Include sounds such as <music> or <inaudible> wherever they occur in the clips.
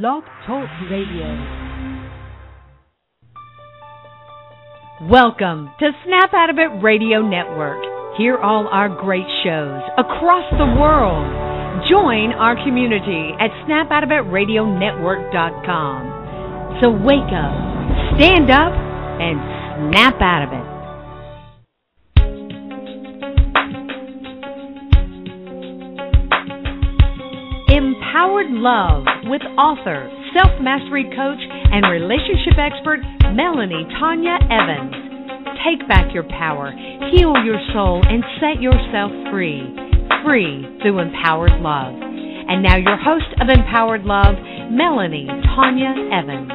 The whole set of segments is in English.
Blog Talk Radio. Welcome to Snap Out of It Radio Network. Hear all our great shows across the world. Join our community at snapoutofitradio.network.com. So wake up, stand up, and snap out of it. Empowered Love with author, self mastery coach, and relationship expert Melanie Tonia Evans. Take back your power, heal your soul, and set yourself free. Free through empowered love. And now, your host of Empowered Love, Melanie Tonia Evans.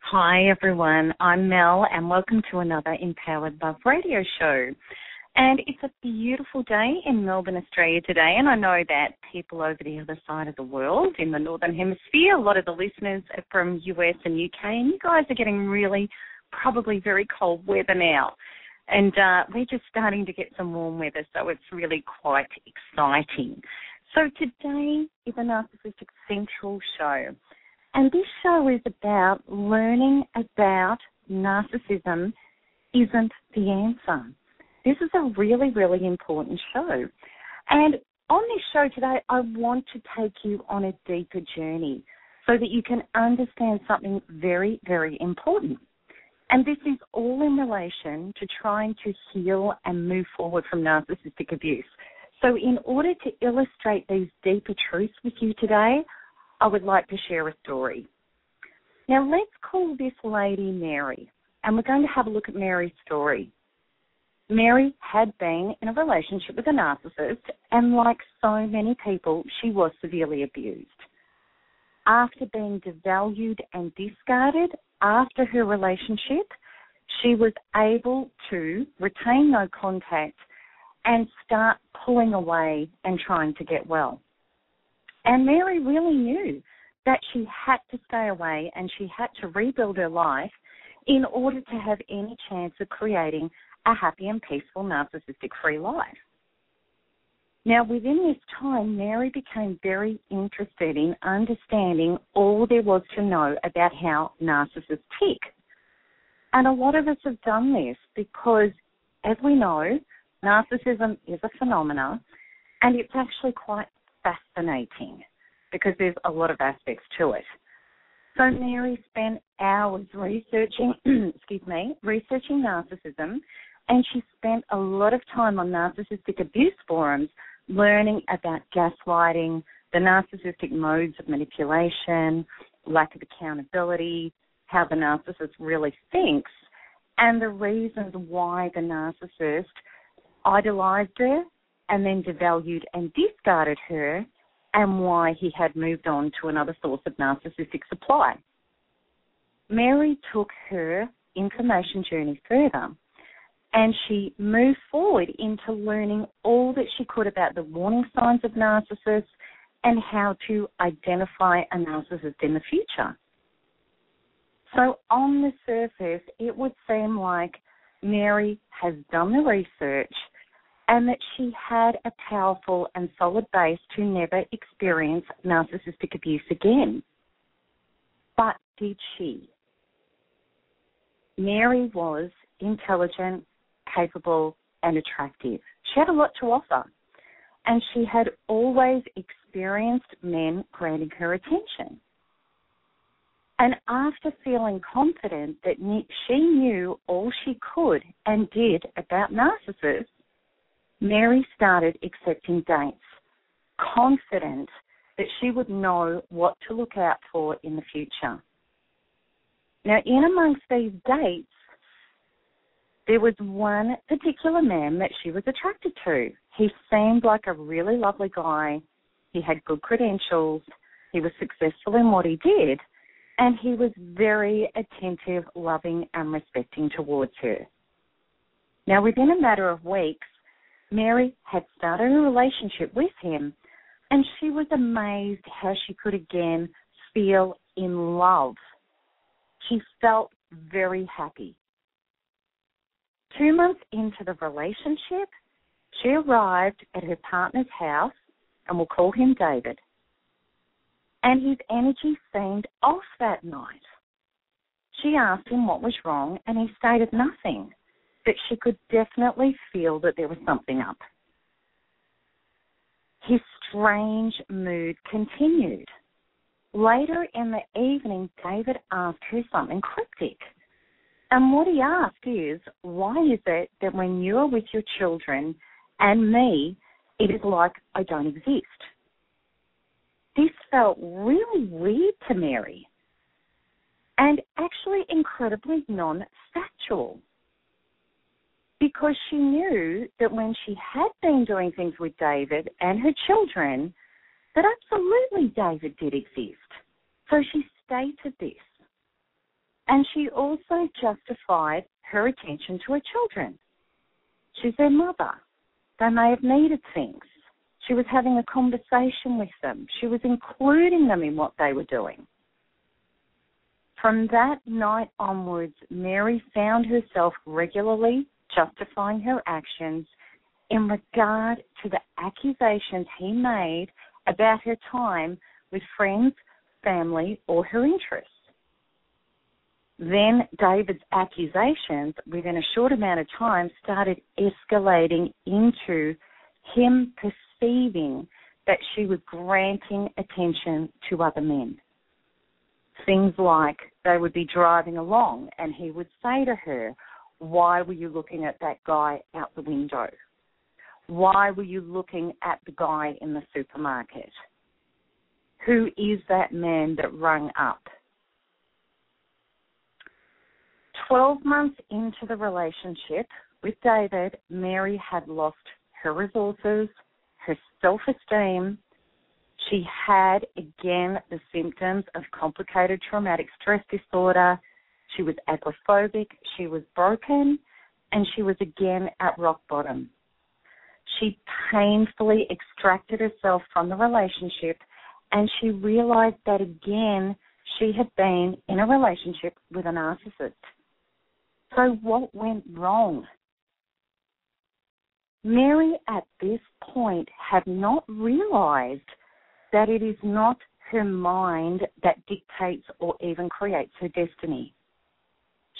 Hi, everyone. I'm Mel, and welcome to another Empowered Love radio show. And it's a beautiful day in Melbourne, Australia today. And I know that people over the other side of the world in the Northern Hemisphere, a lot of the listeners are from US and UK, and you guys are getting really, probably very cold weather now. And uh, we're just starting to get some warm weather, so it's really quite exciting. So today is a Narcissistic Central show. And this show is about learning about narcissism isn't the answer this is a really, really important show. And on this show today, I want to take you on a deeper journey so that you can understand something very, very important. And this is all in relation to trying to heal and move forward from narcissistic abuse. So, in order to illustrate these deeper truths with you today, I would like to share a story. Now, let's call this lady Mary, and we're going to have a look at Mary's story. Mary had been in a relationship with a narcissist, and like so many people, she was severely abused. After being devalued and discarded after her relationship, she was able to retain no contact and start pulling away and trying to get well. And Mary really knew that she had to stay away and she had to rebuild her life in order to have any chance of creating a happy and peaceful narcissistic free life. Now, within this time, Mary became very interested in understanding all there was to know about how narcissists tick. And a lot of us have done this because, as we know, narcissism is a phenomenon and it's actually quite fascinating because there's a lot of aspects to it. So Mary spent hours researching, <clears throat> excuse me, researching narcissism and she spent a lot of time on narcissistic abuse forums learning about gaslighting, the narcissistic modes of manipulation, lack of accountability, how the narcissist really thinks, and the reasons why the narcissist idolized her and then devalued and discarded her, and why he had moved on to another source of narcissistic supply. Mary took her information journey further and she moved forward into learning all that she could about the warning signs of narcissists and how to identify a narcissist in the future. So, on the surface, it would seem like Mary has done the research and that she had a powerful and solid base to never experience narcissistic abuse again. But did she? Mary was intelligent, capable, and attractive. She had a lot to offer, and she had always experienced men granting her attention. And after feeling confident that she knew all she could and did about narcissists, Mary started accepting dates, confident that she would know what to look out for in the future. Now, in amongst these dates there was one particular man that she was attracted to. He seemed like a really lovely guy. He had good credentials. He was successful in what he did. And he was very attentive, loving, and respecting towards her. Now, within a matter of weeks, Mary had started a relationship with him, and she was amazed how she could again feel in love. She felt very happy. Two months into the relationship, she arrived at her partner's house and we'll call him David. And his energy seemed off that night. She asked him what was wrong, and he stated nothing, but she could definitely feel that there was something up. His strange mood continued. Later in the evening, David asked her something cryptic. And what he asked is, why is it that when you are with your children and me, it is like I don't exist? This felt really weird to Mary and actually incredibly non factual because she knew that when she had been doing things with David and her children, that absolutely David did exist. So she stated this. And she also justified her attention to her children. She's their mother. They may have needed things. She was having a conversation with them. She was including them in what they were doing. From that night onwards, Mary found herself regularly justifying her actions in regard to the accusations he made about her time with friends, family, or her interests. Then David's accusations within a short amount of time started escalating into him perceiving that she was granting attention to other men. Things like they would be driving along and he would say to her, Why were you looking at that guy out the window? Why were you looking at the guy in the supermarket? Who is that man that rung up? 12 months into the relationship with David, Mary had lost her resources, her self esteem. She had again the symptoms of complicated traumatic stress disorder. She was agoraphobic, she was broken, and she was again at rock bottom. She painfully extracted herself from the relationship and she realized that again she had been in a relationship with a narcissist. So, what went wrong? Mary at this point had not realized that it is not her mind that dictates or even creates her destiny.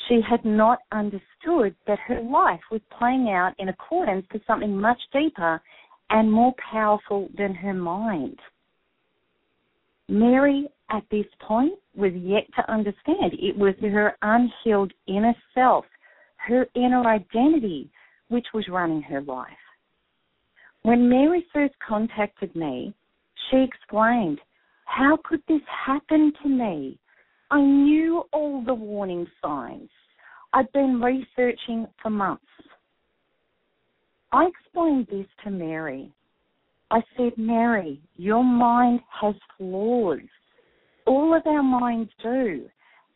She had not understood that her life was playing out in accordance to something much deeper and more powerful than her mind. Mary, at this point, was yet to understand. It was her unhealed inner self, her inner identity, which was running her life. When Mary first contacted me, she explained, How could this happen to me? I knew all the warning signs. I'd been researching for months. I explained this to Mary I said, Mary, your mind has flaws. All of our minds do.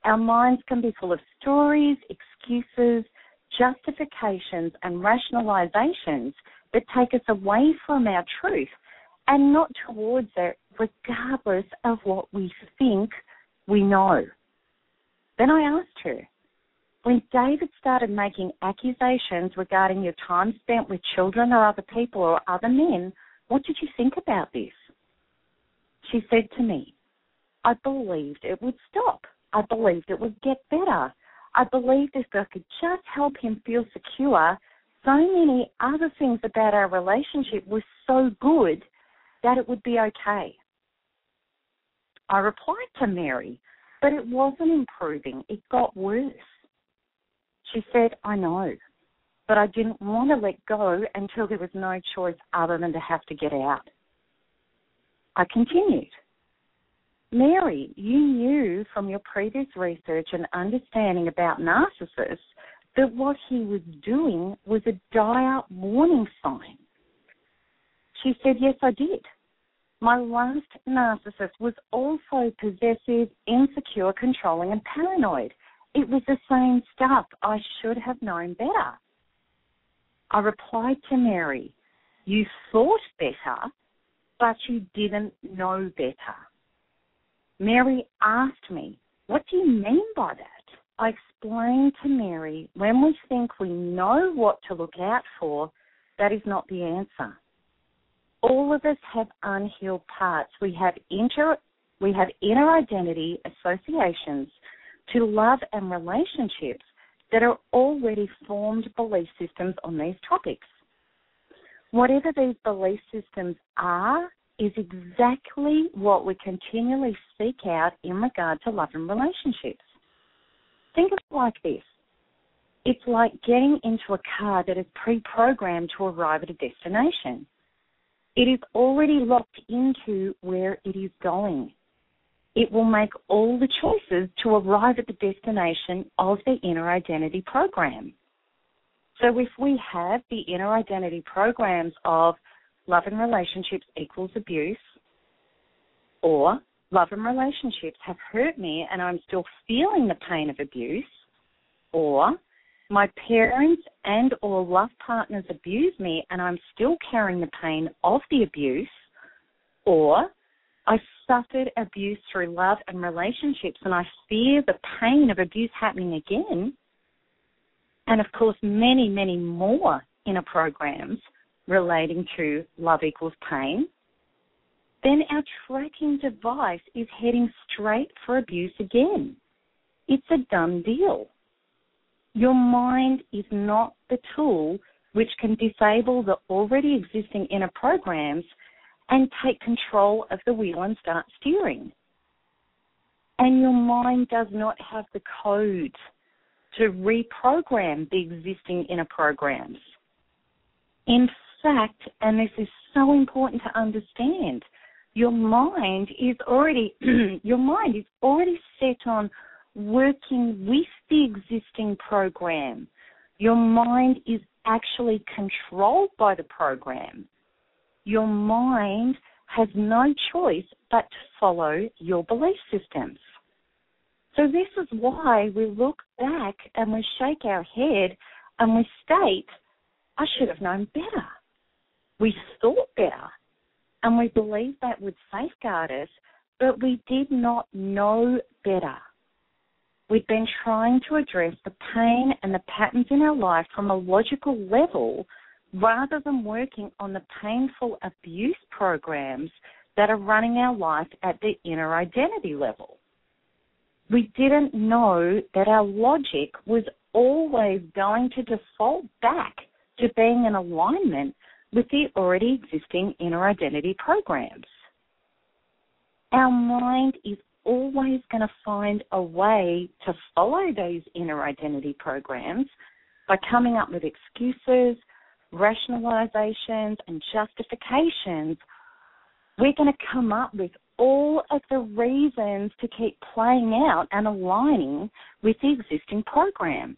Our minds can be full of stories, excuses, justifications, and rationalizations that take us away from our truth and not towards it, regardless of what we think we know. Then I asked her, when David started making accusations regarding your time spent with children or other people or other men, what did you think about this? She said to me, I believed it would stop. I believed it would get better. I believed if I could just help him feel secure, so many other things about our relationship were so good that it would be okay. I replied to Mary, but it wasn't improving. It got worse. She said, I know but I didn't want to let go until there was no choice other than to have to get out. I continued. Mary, you knew from your previous research and understanding about narcissists that what he was doing was a dire warning sign. She said, Yes, I did. My last narcissist was also possessive, insecure, controlling, and paranoid. It was the same stuff. I should have known better. I replied to Mary, You thought better, but you didn't know better. Mary asked me, What do you mean by that? I explained to Mary, when we think we know what to look out for, that is not the answer. all of us have unhealed parts. We have inter we have inner identity associations to love and relationships that are already formed belief systems on these topics. Whatever these belief systems are is exactly what we continually seek out in regard to love and relationships. Think of it like this. It's like getting into a car that is pre-programmed to arrive at a destination. It is already locked into where it is going. It will make all the choices to arrive at the destination of the inner identity program. So if we have the inner identity programs of love and relationships equals abuse, or love and relationships have hurt me and I'm still feeling the pain of abuse, or my parents and or love partners abuse me and I'm still carrying the pain of the abuse, or I suffered abuse through love and relationships and I fear the pain of abuse happening again, and of course many, many more inner programs relating to love equals pain, then our tracking device is heading straight for abuse again. It's a done deal. Your mind is not the tool which can disable the already existing inner programs and take control of the wheel and start steering. And your mind does not have the code to reprogram the existing inner programs. In fact, and this is so important to understand, your mind is already <clears throat> your mind is already set on working with the existing program. Your mind is actually controlled by the program. Your mind has no choice but to follow your belief systems. So this is why we look back and we shake our head and we state, I should have known better. We thought better and we believed that would safeguard us, but we did not know better. We've been trying to address the pain and the patterns in our life from a logical level rather than working on the painful abuse programs that are running our life at the inner identity level. We didn't know that our logic was always going to default back to being in alignment with the already existing inner identity programs. Our mind is always going to find a way to follow those inner identity programs by coming up with excuses, rationalizations, and justifications. We're going to come up with all of the reasons to keep playing out and aligning with the existing program.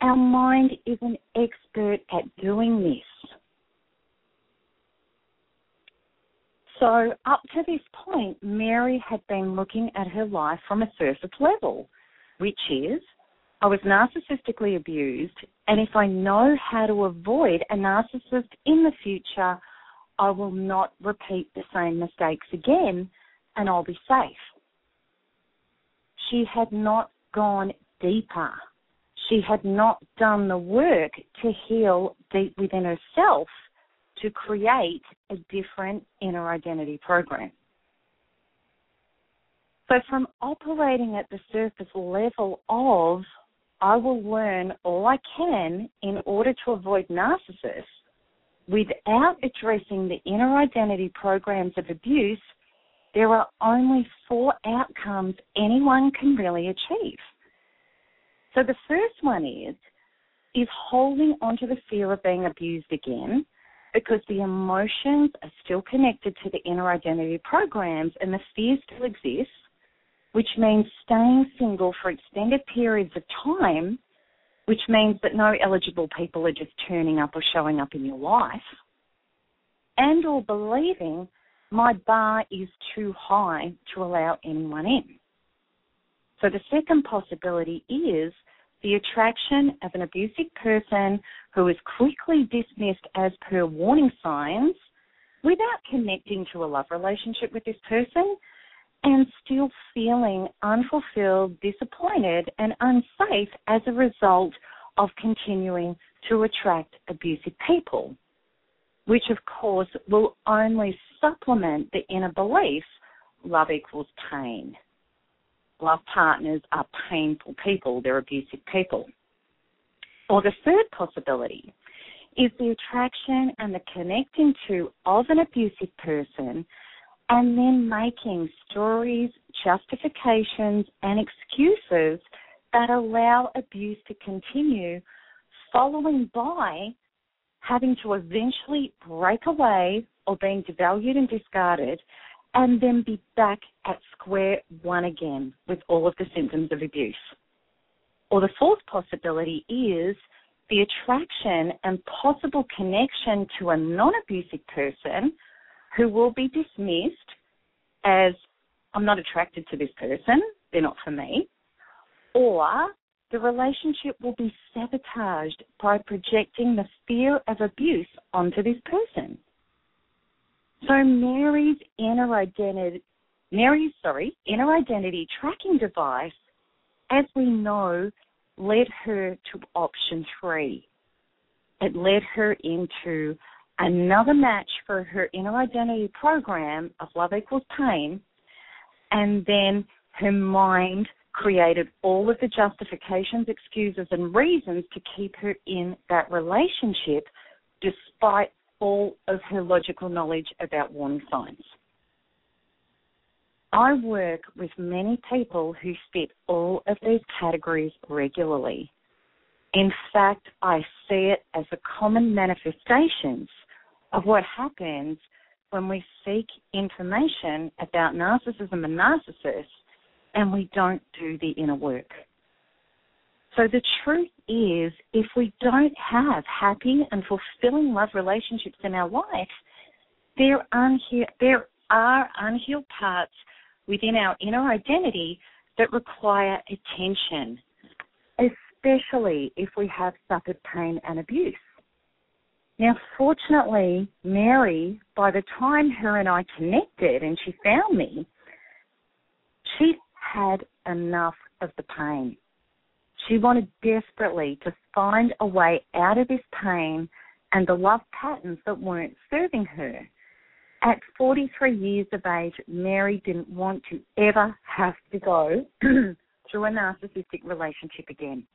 Our mind is an expert at doing this. So, up to this point, Mary had been looking at her life from a surface level, which is I was narcissistically abused, and if I know how to avoid a narcissist in the future, I will not repeat the same mistakes again and I'll be safe. She had not gone deeper. She had not done the work to heal deep within herself to create a different inner identity program. So, from operating at the surface level of, I will learn all I can in order to avoid narcissists without addressing the inner identity programs of abuse, there are only four outcomes anyone can really achieve. So the first one is is holding onto the fear of being abused again because the emotions are still connected to the inner identity programs and the fear still exists, which means staying single for extended periods of time, which means that no eligible people are just turning up or showing up in your life, and or believing my bar is too high to allow anyone in. So the second possibility is the attraction of an abusive person who is quickly dismissed as per warning signs without connecting to a love relationship with this person and still feeling unfulfilled, disappointed, and unsafe as a result of continuing to attract abusive people. which of course will only supplement the inner belief love equals pain. Love partners are painful people, they're abusive people. Or the third possibility is the attraction and the connecting to of an abusive person and then making stories, justifications, and excuses that allow abuse to continue, following by having to eventually break away or being devalued and discarded, and then be back at square one again with all of the symptoms of abuse. Or the fourth possibility is the attraction and possible connection to a non abusive person who will be dismissed as I'm not attracted to this person, they're not for me, or the relationship will be sabotaged by projecting the fear of abuse onto this person. So Mary's inner identity Mary's sorry, inner identity tracking device, as we know, led her to option three. It led her into another match for her inner identity program of love equals pain, and then her mind created all of the justifications, excuses, and reasons to keep her in that relationship despite all of her logical knowledge about warning signs. I work with many people who fit all of these categories regularly. In fact, I see it as a common manifestations of what happens when we seek information about narcissism and narcissists and we don't do the inner work. So the truth is, if we don't have happy and fulfilling love relationships in our life, there, unhe- there are unhealed parts within our inner identity that require attention, especially if we have suffered pain and abuse. Now, fortunately, Mary, by the time her and I connected and she found me, she had enough of the pain. She wanted desperately to find a way out of this pain and the love patterns that weren't serving her. At 43 years of age, Mary didn't want to ever have to go <clears throat> through a narcissistic relationship again.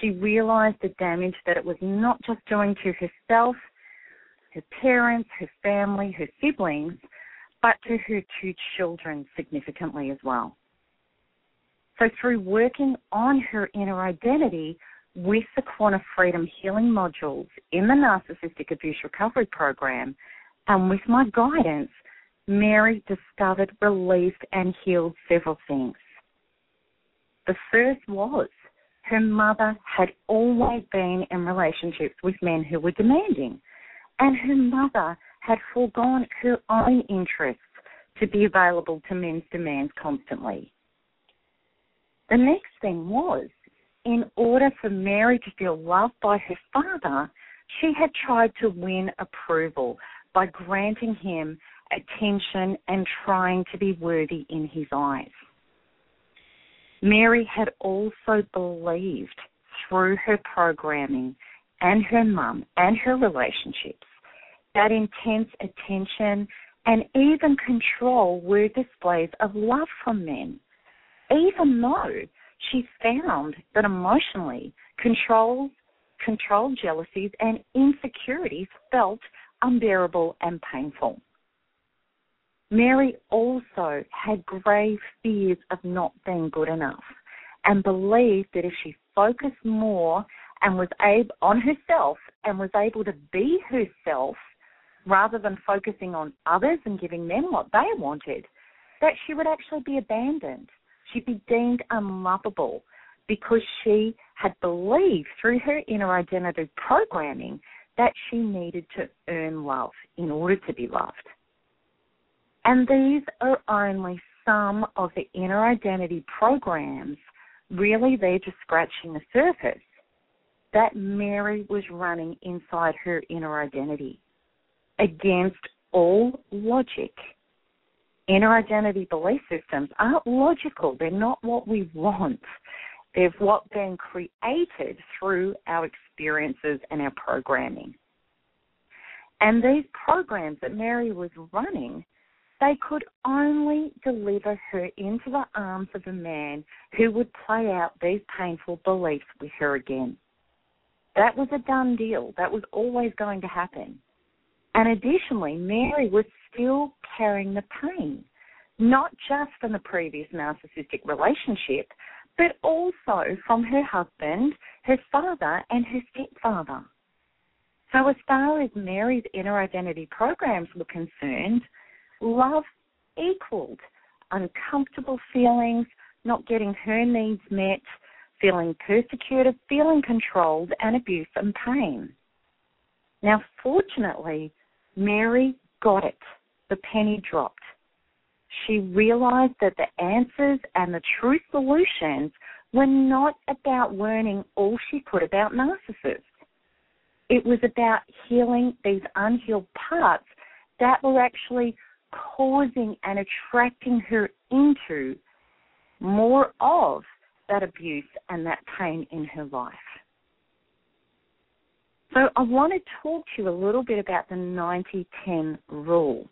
She realized the damage that it was not just doing to herself, her parents, her family, her siblings, but to her two children significantly as well. So, through working on her inner identity with the Quantum Freedom Healing modules in the Narcissistic Abuse Recovery Program, and with my guidance, Mary discovered, released, and healed several things. The first was her mother had always been in relationships with men who were demanding, and her mother had foregone her own interests to be available to men's demands constantly. The next thing was, in order for Mary to feel loved by her father, she had tried to win approval by granting him attention and trying to be worthy in his eyes. Mary had also believed through her programming and her mum and her relationships that intense attention and even control were displays of love from men, even though she found that emotionally controls, controlled jealousies and insecurities felt unbearable and painful. Mary also had grave fears of not being good enough and believed that if she focused more and was able on herself and was able to be herself rather than focusing on others and giving them what they wanted, that she would actually be abandoned. She'd be deemed unlovable because she had believed through her inner identity programming that she needed to earn love in order to be loved. And these are only some of the inner identity programs, really they're just scratching the surface, that Mary was running inside her inner identity against all logic. Inner identity belief systems aren't logical, they're not what we want. They've what been created through our experiences and our programming. And these programs that Mary was running, they could only deliver her into the arms of a man who would play out these painful beliefs with her again. That was a done deal. That was always going to happen. And additionally, Mary was still carrying the pain, not just from the previous narcissistic relationship, but also from her husband, her father, and her stepfather. So, as far as Mary's inner identity programs were concerned, love equaled uncomfortable feelings, not getting her needs met, feeling persecuted, feeling controlled, and abuse and pain. Now, fortunately, Mary got it. The penny dropped. She realized that the answers and the true solutions were not about learning all she could about narcissists. It was about healing these unhealed parts that were actually causing and attracting her into more of that abuse and that pain in her life. So, I want to talk to you a little bit about the 90 10 rule.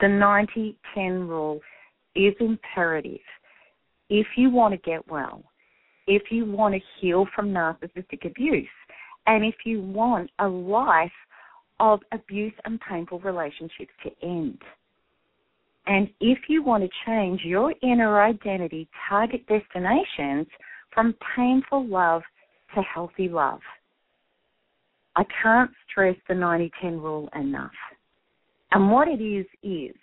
The 90 10 rule is imperative if you want to get well, if you want to heal from narcissistic abuse, and if you want a life of abuse and painful relationships to end. And if you want to change your inner identity target destinations from painful love to healthy love. I can't stress the 90 10 rule enough. And what it is, is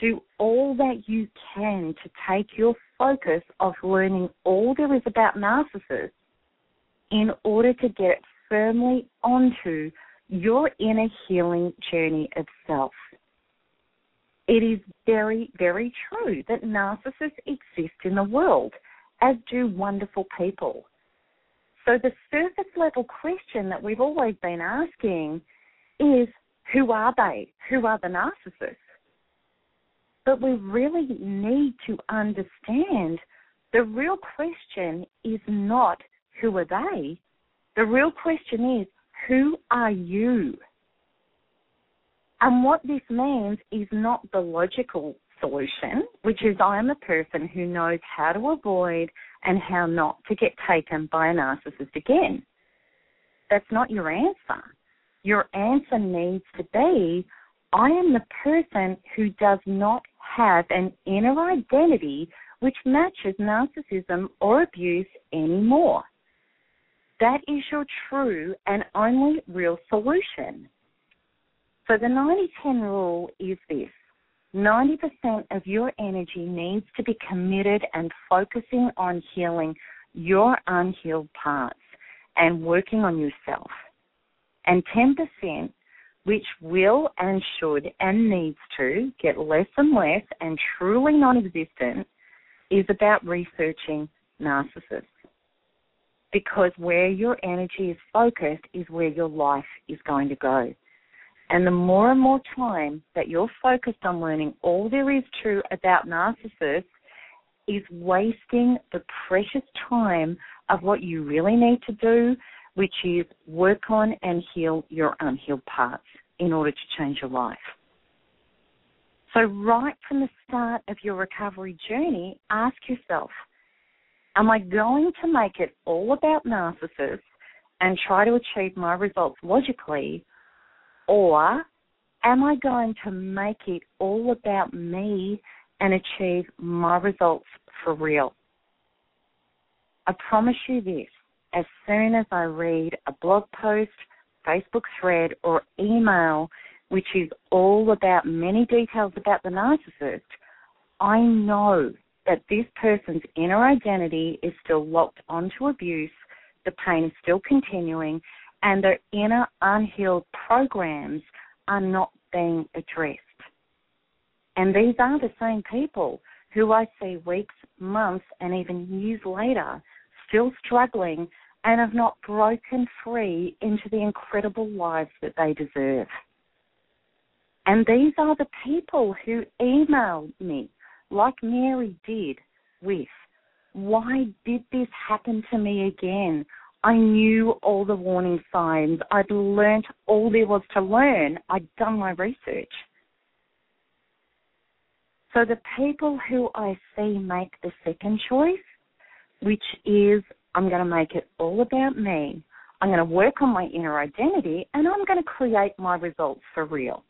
do all that you can to take your focus of learning all there is about narcissists in order to get it firmly onto your inner healing journey itself. It is very, very true that narcissists exist in the world, as do wonderful people. So the surface level question that we've always been asking is who are they? Who are the narcissists? But we really need to understand the real question is not who are they? The real question is who are you? And what this means is not the logical solution, which is I'm a person who knows how to avoid and how not to get taken by a narcissist again. That's not your answer. Your answer needs to be I am the person who does not have an inner identity which matches narcissism or abuse anymore. That is your true and only real solution. So the 90 10 rule is this 90% of your energy needs to be committed and focusing on healing your unhealed parts and working on yourself. And 10%, which will and should and needs to get less and less and truly non existent, is about researching narcissists because where your energy is focused is where your life is going to go. And the more and more time that you're focused on learning all there is to about narcissists is wasting the precious time of what you really need to do, which is work on and heal your unhealed parts in order to change your life. So, right from the start of your recovery journey, ask yourself Am I going to make it all about narcissists and try to achieve my results logically, or am I going to make it all about me and achieve my results for real? I promise you this as soon as I read a blog post, Facebook thread, or email which is all about many details about the narcissist, I know that this person's inner identity is still locked onto abuse, the pain is still continuing, and their inner unhealed programs are not being addressed. And these are the same people who I see weeks, months, and even years later still struggling and have not broken free into the incredible lives that they deserve. And these are the people who email me like Mary did with, Why did this happen to me again? I knew all the warning signs. I'd learnt all there was to learn. I'd done my research. So the people who I see make the second choice, which is I'm going to make it all about me. I'm going to work on my inner identity and I'm going to create my results for real.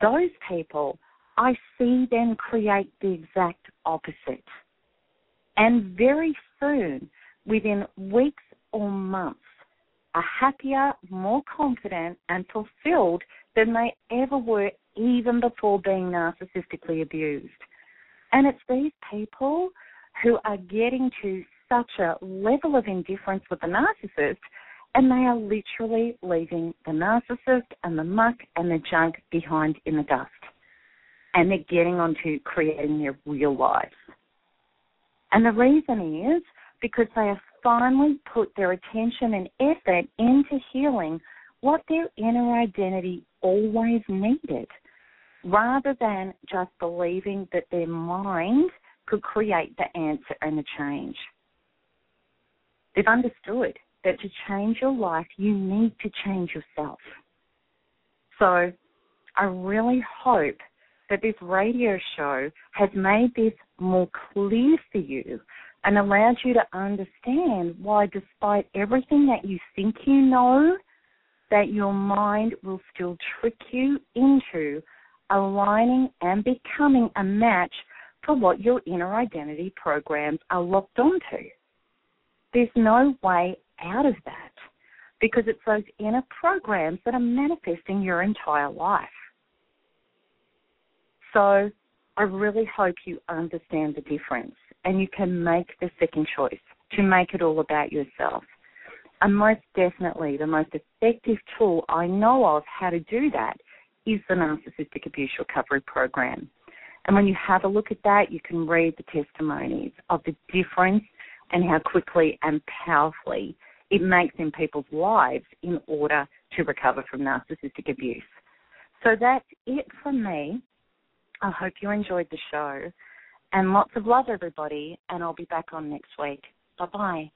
Those people, I see them create the exact opposite. And very soon, within weeks or months, are happier, more confident, and fulfilled than they ever were even before being narcissistically abused. And it's these people who are getting to such a level of indifference with the narcissist and they are literally leaving the narcissist and the muck and the junk behind in the dust. And they're getting on to creating their real lives. And the reason is because they have finally put their attention and effort into healing what their inner identity always needed, rather than just believing that their mind could create the answer and the change. They've understood that to change your life, you need to change yourself. So I really hope that this radio show has made this more clear for you and allowed you to understand why, despite everything that you think you know, that your mind will still trick you into aligning and becoming a match for what your inner identity programs are locked onto. There's no way out of that because it's those inner programs that are manifesting your entire life. So I really hope you understand the difference and you can make the second choice to make it all about yourself. And most definitely, the most effective tool I know of how to do that is the Narcissistic Abuse Recovery Program. And when you have a look at that, you can read the testimonies of the difference and how quickly and powerfully it makes in people's lives in order to recover from narcissistic abuse. So that's it from me. I hope you enjoyed the show. And lots of love, everybody. And I'll be back on next week. Bye bye.